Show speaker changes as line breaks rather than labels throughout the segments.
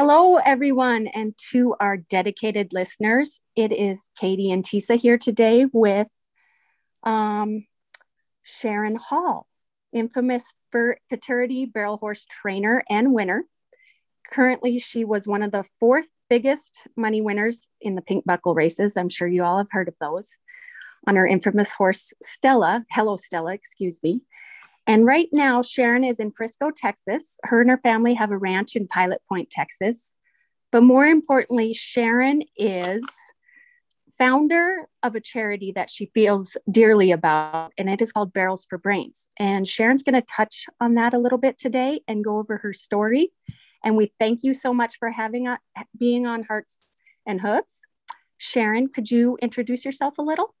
Hello, everyone, and to our dedicated listeners. It is Katie and Tisa here today with um, Sharin Hall, infamous futurity barrel horse trainer and winner. Currently, she was one of the fourth biggest money winners in the pink buckle races. I'm sure you all have heard of those on her infamous horse Stella. Hello, Stella, excuse me. And right now, Sharin is in Frisco, Texas. Her and her family have a ranch in Pilot Point, Texas. But more importantly, Sharin is founder of a charity that she feels dearly about, and it is called Barrels for Brains. And Sharin's going to touch on that a little bit today and go over her story. And we thank you so much for having uh, being on Hearts and Hooves. Sharin, could you introduce yourself a little?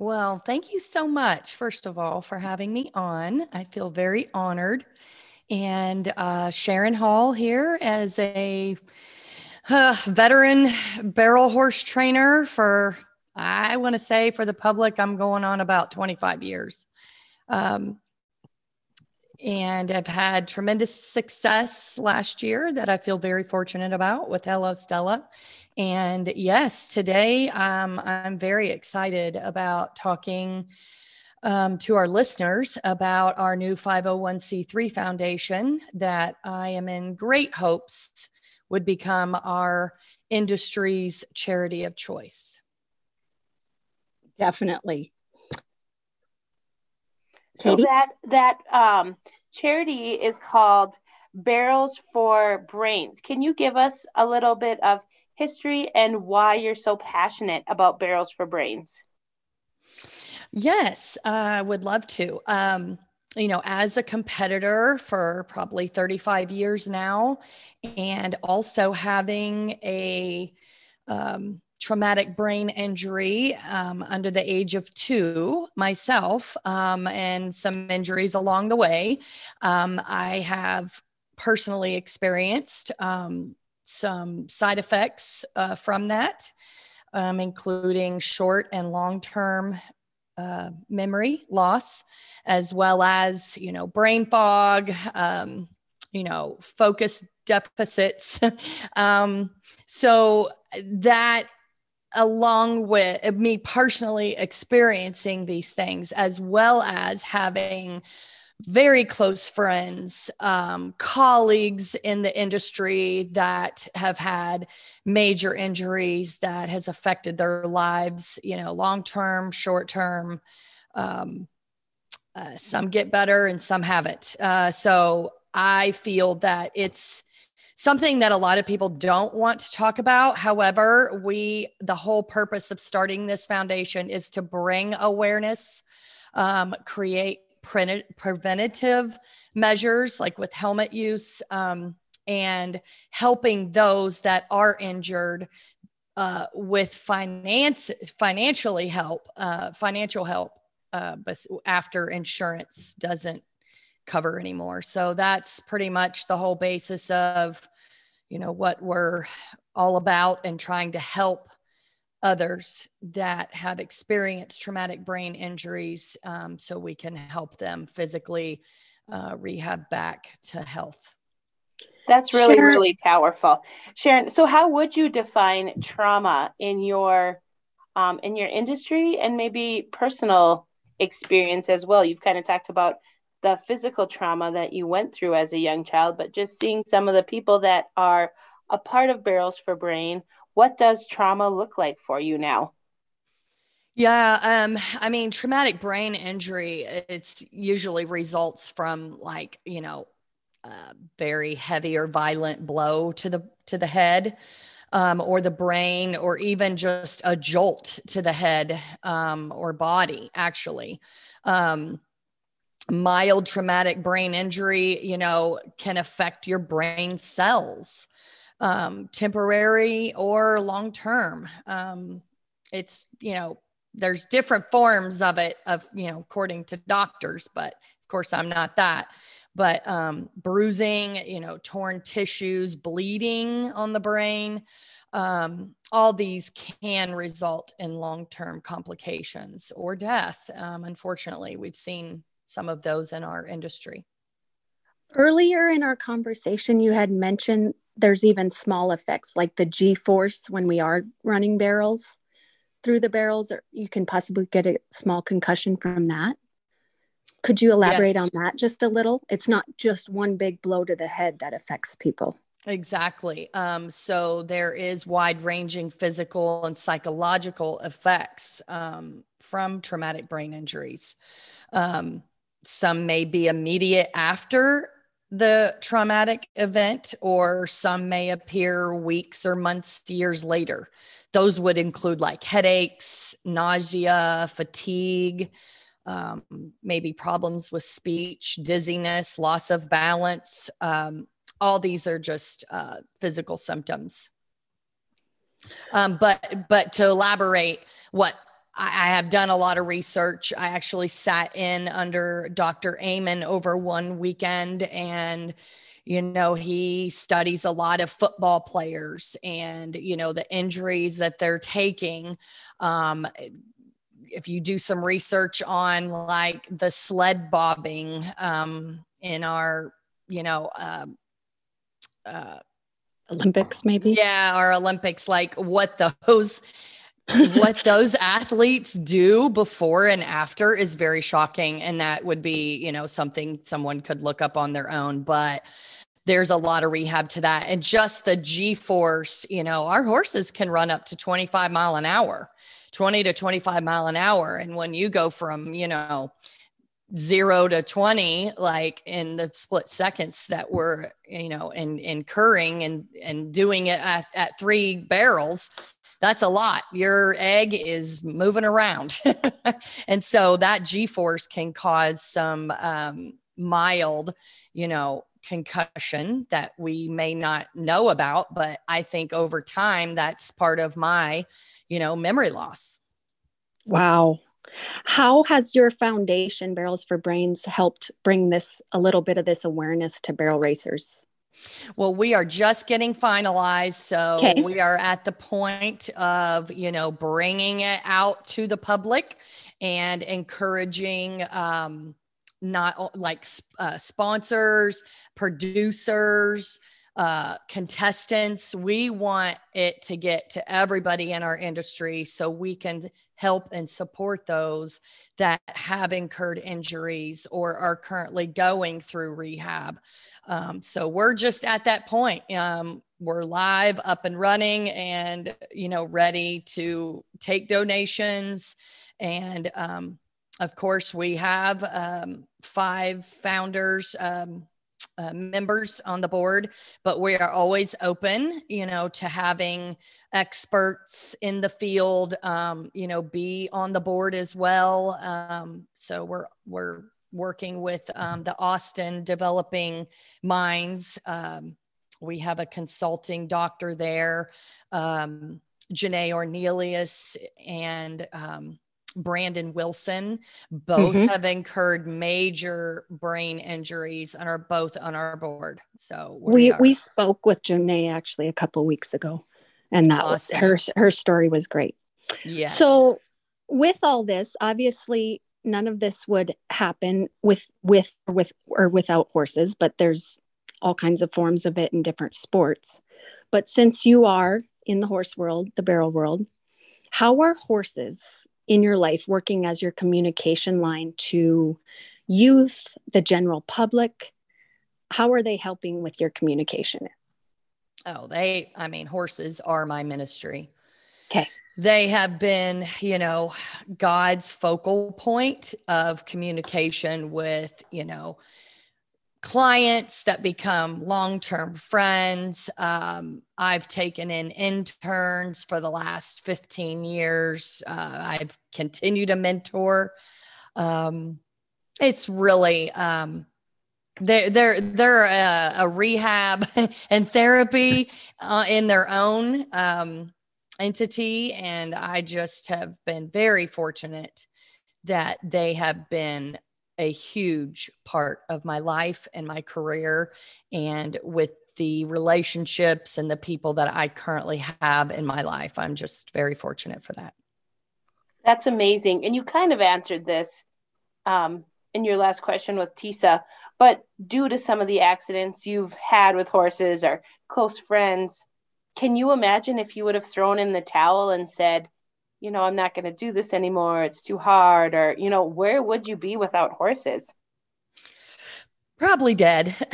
Well, thank you so much, first of all, for having me on. I feel very honored. And uh, Sharin Hall here as a uh, veteran barrel horse trainer for, I want to say for the public, I'm going on about 25 years. Um, and I've had tremendous success last year that I feel very fortunate about with Hello Stella and yes, today um, I'm very excited about talking um, to our listeners about our new 501c3 foundation that I am in great hopes would become our industry's charity of choice.
Definitely.
So that that um, charity is called Barrels for Brains. Can you give us a little bit of history and why you're so passionate about Barrels for Brains.
Yes, I would love to. Um, you know, as a competitor for probably 35 years now, and also having a um, traumatic brain injury um, under the age of two myself, um, and some injuries along the way, um, I have personally experienced um, some side effects uh, from that, um, including short and long term uh, memory loss, as well as, you know, brain fog, um, you know, focus deficits. so that along with me personally experiencing these things, as well as having very close friends, um, colleagues in the industry that have had major injuries that has affected their lives, you know, long term, short term. Um, uh, some get better and some haven't. Uh, so I feel that it's something that a lot of people don't want to talk about. However, we, the whole purpose of starting this foundation is to bring awareness, um, create pre- preventative measures like with helmet use um, and helping those that are injured uh, with finance financially help uh, financial help uh, after insurance doesn't cover anymore so that's pretty much the whole basis of you know what we're all about and trying to help others that have experienced traumatic brain injuries um, so we can help them physically uh, rehab back to health.
That's really, Sharin, really powerful. Sharin, so how would you define trauma in your um, in your industry and maybe personal experience as well? You've kind of talked about the physical trauma that you went through as a young child, but just seeing some of the people that are a part of Barrels for Brain what does trauma look like for you now?
Yeah, um, I mean, traumatic brain injury, it's usually results from like, you know, very heavy or violent blow to the to the head. Um, or the brain, or even just a jolt to the head um, or body, actually. Um, mild traumatic brain injury, you know, can affect your brain cells um, temporary or long term. Um, it's, you know, there's different forms of it, of, you know, according to doctors, but of course I'm not that. But um, bruising, you know, torn tissues, bleeding on the brain, um, all these can result in long term complications or death. Um, unfortunately, we've seen some of those in our industry.
Earlier in our conversation, you had mentioned there's even small effects like the G force when we are running barrels through the barrels, or you can possibly get a small concussion from that. Could you elaborate yes. on that just a little? It's not just one big blow to the head that affects people.
Exactly. Um, so there is wide ranging physical and psychological effects um, from traumatic brain injuries. Um, some may be immediate after the traumatic event, or some may appear weeks or months, years later. Those would include like headaches, nausea, fatigue, um, maybe problems with speech, dizziness, loss of balance. Um, all these are just uh, physical symptoms. Um, but but to elaborate, what I, have done a lot of research. I actually sat in under Dr. Amen over one weekend and you know he studies a lot of football players and you know the injuries that they're taking um, if you do some research on like the sled bobbing um, in our you know uh,
uh, Olympics, maybe.
Yeah, our Olympics, like what those what those athletes do before and after is very shocking and that would be you know something someone could look up on their own but there's a lot of rehab to that and just the g force you know our horses can run up to 25 mile an hour 20 to 25 mile an hour and when you go from you know zero to 20 like in the split seconds that we're you know in, incurring and and doing it at, at three barrels that's a lot. Your egg is moving around. And so that g-force can cause some um, mild you know concussion that we may not know about but i think over time that's part of my you know memory loss.
Wow. How has your foundation, Barrels for Brains, helped bring this a little bit of this awareness to barrel racers?
Well, we are just getting finalized. So okay. we are at the point of, you know, bringing it out to the public and encouraging um, not like uh, sponsors, producers, uh, contestants. We want it to get to everybody in our industry so we can help and support those that have incurred injuries or are currently going through rehab. Um, so we're just at that point. Um, we're live, up and running, and you know, ready to take donations. And um, of course, we have um, five founders um, uh, members on the board, but we are always open, you know, to having experts in the field, um, you know, be on the board as well. Um, so we're we're working with um, the Austin Developing Minds. Um, we have a consulting doctor there, um, Janae Ornelius, and um, Brandon Wilson. Both mm-hmm. have incurred major brain injuries and are both on our board. So
we we, we spoke with Janae actually a couple weeks ago, and that awesome. was her her story was great.
Yeah.
So with all this, obviously none of this would happen with with or with or without horses, but there's all kinds of forms of it in different sports. But since you are in the horse world, the barrel world, how are horses in your life working as your communication line to youth, the general public? How are they helping with your communication?
Oh, they, I mean, horses are my ministry.
Okay.
They have been, you know, God's focal point of communication with, you know, clients that become long term friends. Um, I've taken in interns for the last 15 years. Uh, I've continued to mentor. Um, it's really, um, they're they're they're a, a rehab and therapy uh, in their own um, entity, and I just have been very fortunate that they have been a huge part of my life and my career and with the relationships and the people that I currently have in my life. I'm just very fortunate for that.
That's amazing. And you kind of answered this um, in your last question with Tisa. but due to some of the accidents you've had with horses or close friends, can you imagine if you would have thrown in the towel and said, you know, I'm not going to do this anymore. It's too hard. Or, you know, where would you be without horses?
Probably dead.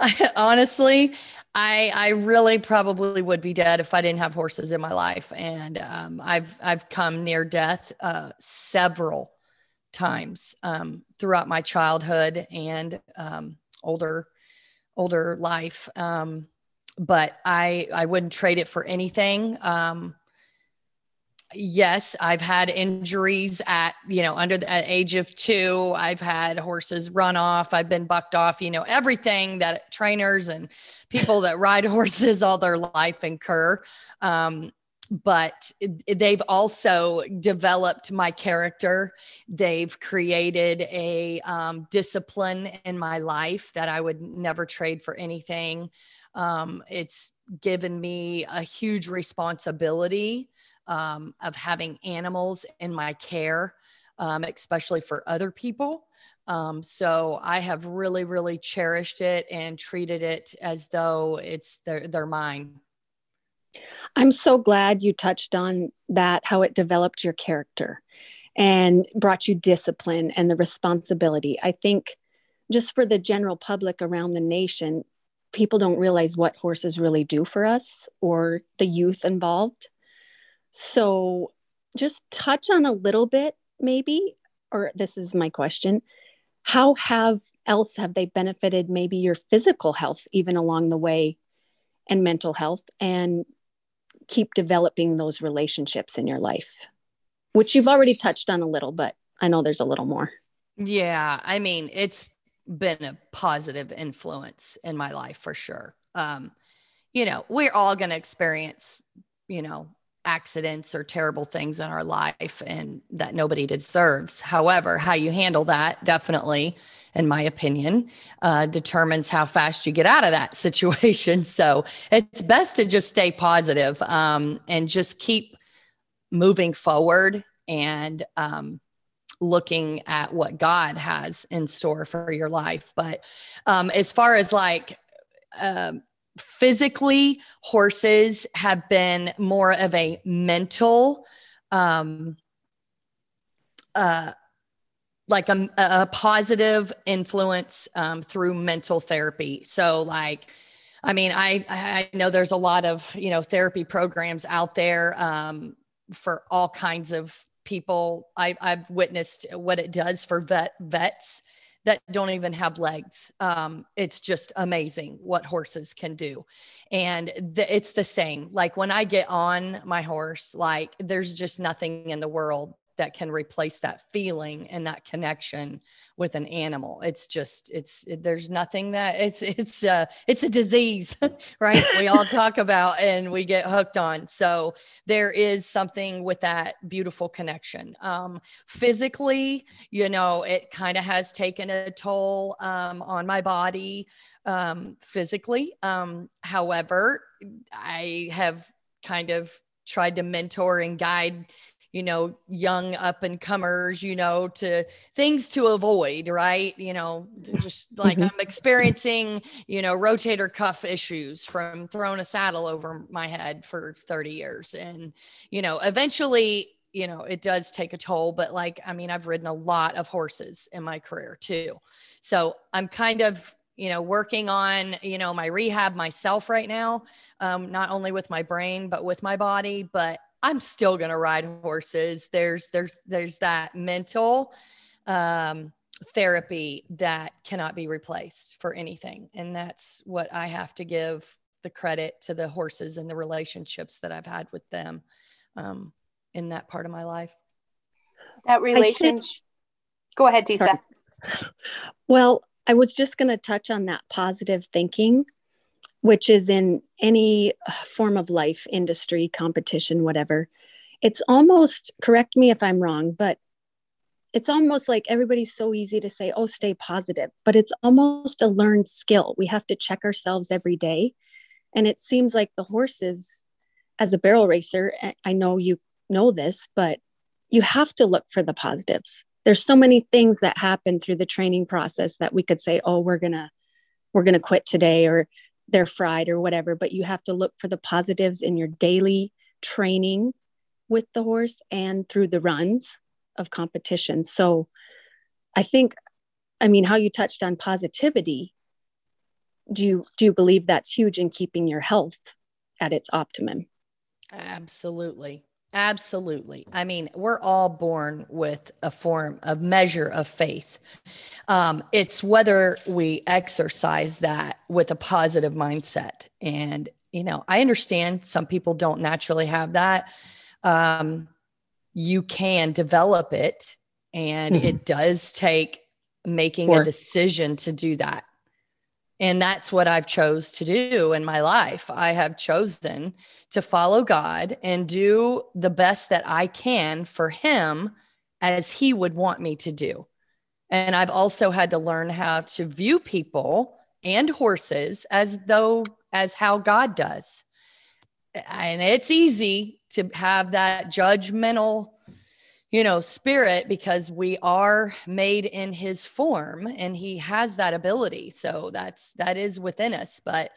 I, honestly, I I really probably would be dead if I didn't have horses in my life, and um, I've I've come near death uh, several times um, throughout my childhood and um, older older life. Um, but I I wouldn't trade it for anything. Yes, I've had injuries at, you know, under the age of two. I've had horses run off. I've been bucked off, you know, everything that trainers and people that ride horses all their life incur. Um, but they've also developed my character. They've created a um, discipline in my life that I would never trade for anything. Um, it's given me a huge responsibility um, of having animals in my care, um, especially for other people. Um, so I have really, really cherished it and treated it as though it's their, they're mine.
I'm so glad you touched on that, how it developed your character and brought you discipline and the responsibility. I think just for the general public around the nation, people don't realize what horses really do for us or the youth involved. So, just touch on a little bit, maybe, or this is my question. How have else have they benefited maybe your physical health even along the way and mental health and keep developing those relationships in your life, which you've already touched on a little, but I know there's a little more.
Yeah. I mean, it's been a positive influence in my life for sure. Um, you know, we're all going to experience, you know, accidents or terrible things in our life and that nobody deserves. However, how you handle that definitely, in my opinion, uh, determines how fast you get out of that situation. So it's best to just stay positive, um, and just keep moving forward and um, looking at what God has in store for your life. But um, as far as like, um, physically horses have been more of a mental um uh like a, a positive influence um, through mental therapy. So like i mean i i know there's a lot of you know therapy programs out there um, for all kinds of people. I, i've witnessed what it does for vet vets that don't even have legs. Um, it's just amazing what horses can do. And the, it's the same. Like when I get on my horse, like there's just nothing in the world that can replace that feeling and that connection with an animal. It's just it's it, there's nothing that it's it's uh it's a disease right? We all talk about and we get hooked on. So there is something with that beautiful connection. Um physically you know it kind of has taken a toll um on my body um physically. Um however i have kind of tried to mentor and guide you know, young up and comers, you know, to things to avoid, right? You know, just like mm-hmm. I'm experiencing, you know, rotator cuff issues from throwing a saddle over my head for 30 years. And, you know, eventually, you know, it does take a toll, but like, I mean, I've ridden a lot of horses in my career too. So I'm kind of, you know working on you know my rehab myself right now um, not only with my brain but with my body but I'm still going to ride horses. There's there's there's that mental um, therapy that cannot be replaced for anything, and that's what I have to give the credit to the horses and the relationships that I've had with them um, in that part of my life.
That relationship. Go ahead, Tisa. Sorry.
Well, I was just going to touch on that positive thinking which is in any uh, form of life, industry, competition, whatever, it's almost, correct me if I'm wrong, but it's almost like everybody's so easy to say, oh, stay positive, but it's almost a learned skill. We have to check ourselves every day. And it seems like the horses, as a barrel racer, I know you know this, but you have to look for the positives. there's so many things that happen through the training process that we could say oh we're gonna we're gonna quit today or they're fried or whatever but you have to look for the positives in your daily training with the horse and through the runs of competition. So i think i mean how you touched on positivity do you do you believe that's huge in keeping your health at its optimum?
Absolutely Absolutely. I mean, we're all born with a form, of measure of faith. Um, it's whether we exercise that with a positive mindset. And, you know, I understand some people don't naturally have that. Um, you can develop it, and mm-hmm. it does take making a decision to do that and that's what i've chose to do in my life. I have chosen to follow god and do the best that i can for him as he would want me to do. And i've also had to learn how to view people and horses as though as how god does. And it's easy to have that judgmental you know, spirit because we are made in his form and he has that ability. So that's that is within us, but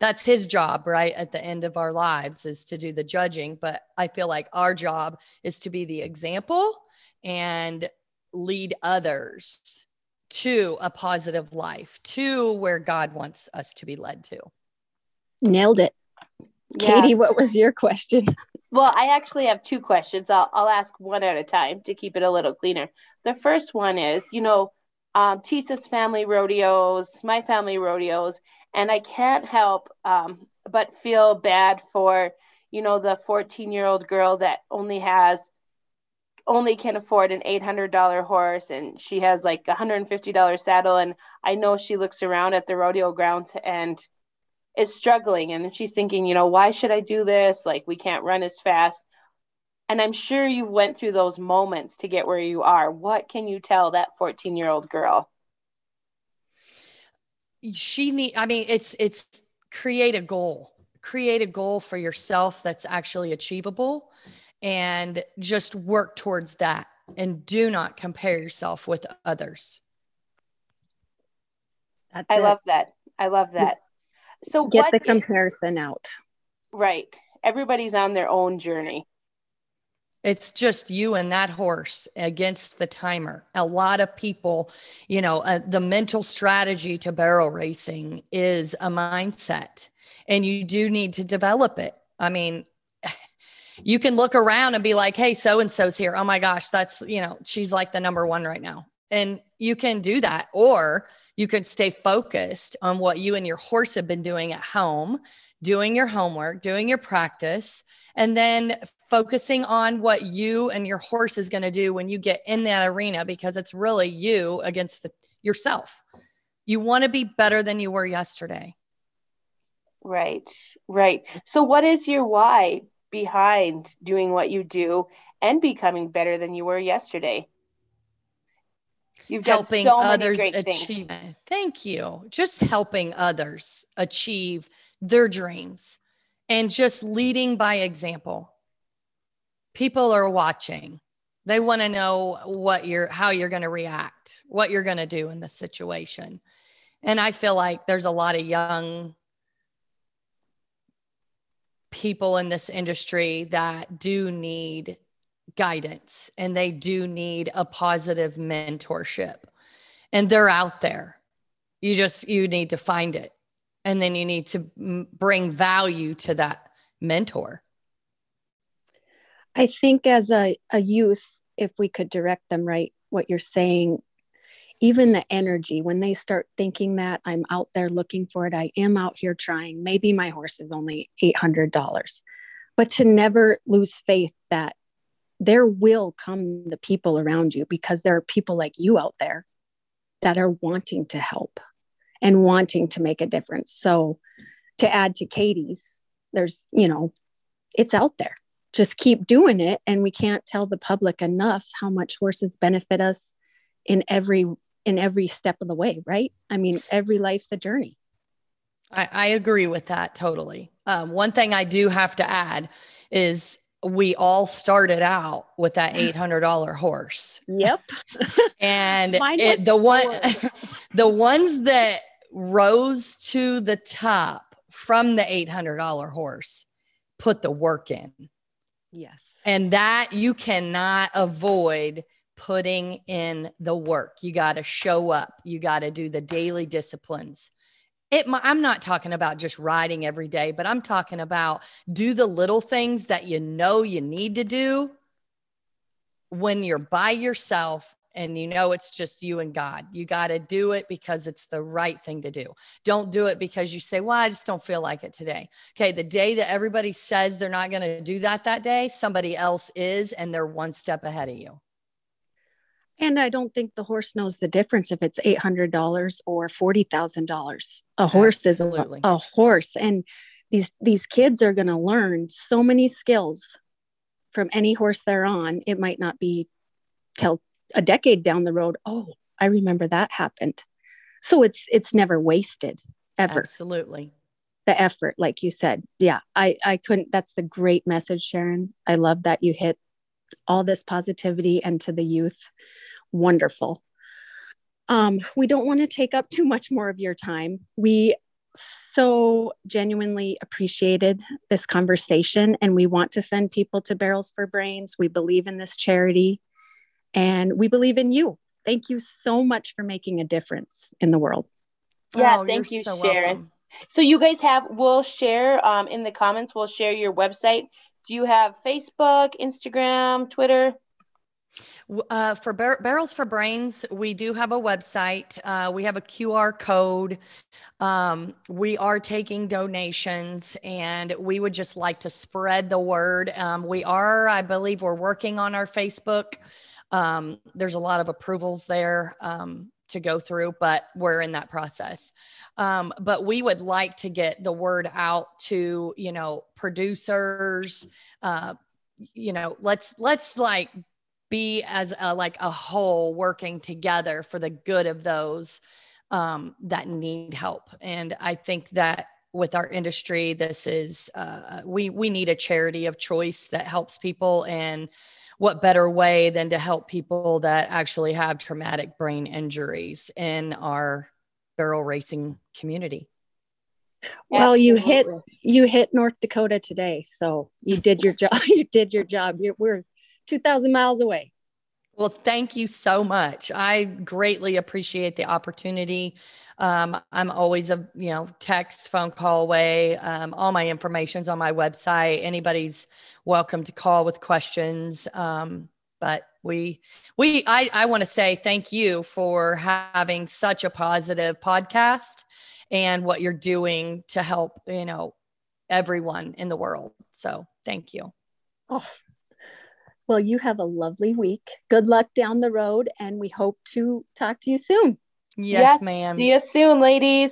that's his job, right? At the end of our lives is to do the judging, but I feel like our job is to be the example and lead others to a positive life, to where God wants us to be led to.
Nailed it. Yeah. Katie, what was your question?
Well, I actually have two questions. I'll, I'll ask one at a time to keep it a little cleaner. The first one is, you know, um, Tisa's family rodeos, my family rodeos, and I can't help um, but feel bad for, you know, the 14 year old girl that only has, only can afford an $800 horse and she has like a $150 saddle. And I know she looks around at the rodeo grounds and is struggling and she's thinking, you know, why should I do this? Like we can't run as fast. And I'm sure you went through those moments to get where you are. What can you tell that 14-year-old girl?
She need I mean it's it's create a goal. Create a goal for yourself that's actually achievable and just work towards that and do not compare yourself with others.
That's I it. love that. I love that.
So get the comparison out.
Right. Everybody's on their own journey.
It's just you and that horse against the timer. A lot of people, you know, uh, the mental strategy to barrel racing is a mindset, and you do need to develop it. I mean, you can look around and be like, hey, so and so's here. Oh my gosh, that's, you know, she's like the number one right now. And you can do that. Or you could stay focused on what you and your horse have been doing at home, doing your homework, doing your practice, and then focusing on what you and your horse is going to do when you get in that arena because it's really you against the, yourself. You want to be better than you were yesterday.
Right, right. So, what is your why behind doing what you do and becoming better than you were yesterday?
You've helping so others achieve. Things. Thank you. Just helping others achieve their dreams and just leading by example. People are watching. They want to know what you're how you're going to react, what you're going to do in the situation. And I feel like there's a lot of young people in this industry that do need guidance and they do need a positive mentorship. And they're out there. You just you need to find it. And then you need to bring value to that mentor.
I think as a, a youth if we could direct them right what you're saying even the energy when they start thinking that i'm out there looking for it i am out here trying maybe my horse is only $800 but to never lose faith that there will come the people around you because there are people like you out there that are wanting to help and wanting to make a difference. So, to add to Katie's, there's, you know, it's out there. Just keep doing it. And we can't tell the public enough how much horses benefit us in every in every step of the way, right? I mean, every life's a journey.
I, I agree with that totally. Um, one thing I do have to add is we all started out with that $800 horse.
Yep.
and it, the one the ones that rose to the top from the $800 horse put the work in.
Yes.
And that you cannot avoid putting in the work. You got to show up. You got to do the daily disciplines. It, I'm not talking about just riding every day, but I'm talking about do the little things that you know you need to do when you're by yourself and you know it's just you and God. You got to do it because it's the right thing to do. Don't do it because you say, "Well, I just don't feel like it today." Okay, the day that everybody says they're not going to do that that day, somebody else is and they're one step ahead of you.
And I don't think the horse knows the difference if it's $800 or $40,000. A horse Absolutely. is a, a horse and these these kids are going to learn so many skills from any horse they're on. It might not be till a decade down the road, oh, I remember that happened. So it's it's never wasted ever.
Absolutely.
The effort, like you said. Yeah, I I couldn't that's the great message, Sharin. I love that you hit all this positivity and to the youth wonderful. Um, we don't want to take up too much more of your time. We so genuinely appreciated this conversation, and we want to send people to Barrels for Brains. We believe in this charity, and we believe in you. Thank you so much for making a difference in the world.
Yeah, oh, thank you, so Sharin. Welcome. So you guys have, we'll share um, in the comments. We'll share your website. Do you have Facebook, Instagram, Twitter?
Uh, for bar- Barrels for Brains, we do have a website. Uh, we have a QR code. Um, we are taking donations and we would just like to spread the word. Um, we are, I believe, we're working on our Facebook. Um, there's a lot of approvals there um, to go through, but we're in that process. Um, but we would like to get the word out to, you know, producers, uh, you know let's let's like be as a, like a whole working together for the good of those um, that need help. And I think that with our industry, this is uh, we we need a charity of choice that helps people. And what better way than to help people that actually have traumatic brain injuries in our barrel racing community?
Well, you hit you hit North Dakota today, so you did your job. You did your job. You're, we're 2,000 miles away.
Well, thank you so much. I greatly appreciate the opportunity. Um, I'm always a you know text, phone call away. Um, all my information's on my website. Anybody's welcome to call with questions. Um, but we we I, I want to say thank you for having such a positive podcast and what you're doing to help you know everyone in the world. So thank you.
Oh, well, you have a lovely week. Good luck down the road, and we hope to talk to you soon.
Yes, yes ma'am.
See you soon, ladies.